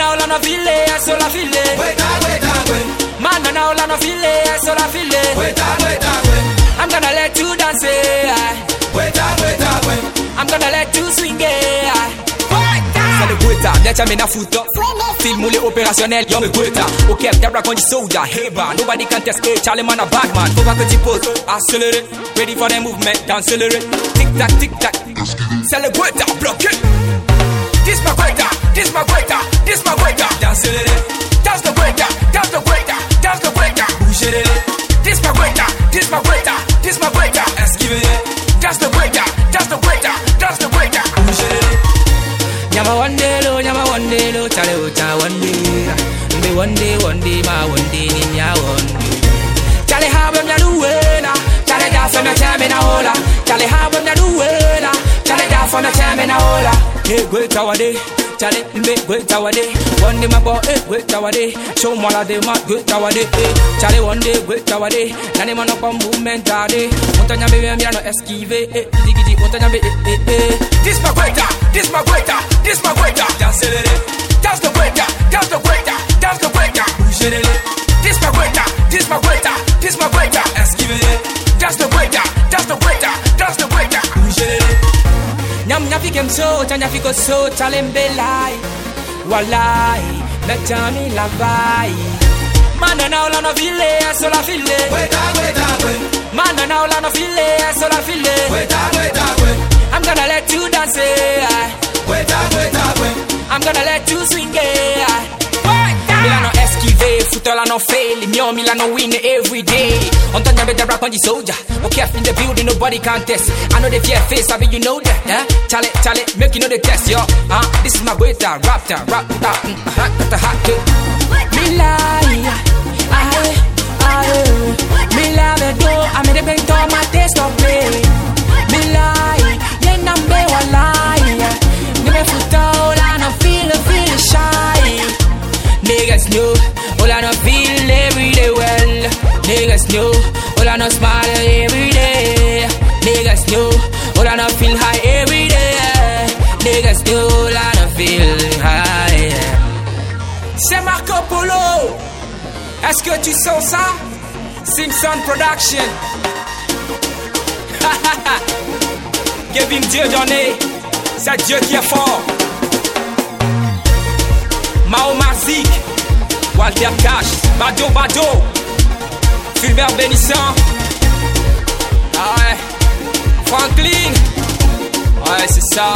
now la no file, so la file. Weta, weta, we. Man now la no file, so la file. Weta, weta, we. I'm gonna let you dance, eh. Weta, weta, we. I'm gonna let you swing, eh. Weta. C'est le Gweta, Netcha me na futo Film moulé opérationnel, yo me Gweta Ok, Debra con the soldier, Heba Nobody can test it, Charlie man a bad man Faut pas que tu poses, accéléré Ready for the movement, accéléré Tic tac, tic tac C'est le Gweta, bloqué This my Gweta, this my Gweta This my Gweta, accéléré That's the Gweta, that's the Gweta That's the Gweta, bougez This my Gweta, this my Gweta This my Gweta, esquivez That's the Gweta, that's the Gweta That's the Gweta, bougez Nyama one day lo, nyama one day lo, chale oh, ucha one day. Mbe one day, one day, ma one day, ninya one day. Chale habe mna duwena, chale da fa mna chame na hola. Chale habe mna duwena, da fa mna chame na hola. Hey, gwe tawade, chale mbe gwe tawade. One day my boy, eh, gwe tawade. Show mwala de ma gwe tawade, eh. Chale one day gwe tawade. Nani mano kwa movement ade. Montanya bebe mira no esquive, eh. Gidi gidi, montanya be, eh, eh, eh. This my gueta, this my gueta, this my that's Nyam nyafike mso, chanyafiko so, chalembelai. Walai, na chami lavai. Mana na ola no file, so la file. Weta, weta, we. Mana na ola no file, so la file. Weta, weta. I'm gonna let you dance, eh. Weta, weta. I'm gonna let you swing, eh. Milano esquive, futola no fail, mio Milano win every day. On time the rap on the soldier. Okay, in the building, nobody can test. I know the fear face, I mean you know that, eh? Chale, chale, make you know the test, yo. Uh, this is my guetta, raptor, rap, rap, mm, hot, hot, hot, hot. Milai, aye, aye. Milai, do, I made a big door, my taste of play. Milai, yeah, nambe walai. Nime futola, no feel, feel shy. Niggas know, all I know feel every day well. Niggas know, C'est Marco Polo. Est-ce que tu sens ça? Simpson Production. Kevin Dieu donné, c'est Dieu qui est fort. Mao Marzik, Walter Cash, Bado Bado, Fulbert Bénissant, ah ouais, Franklin, ouais c'est ça.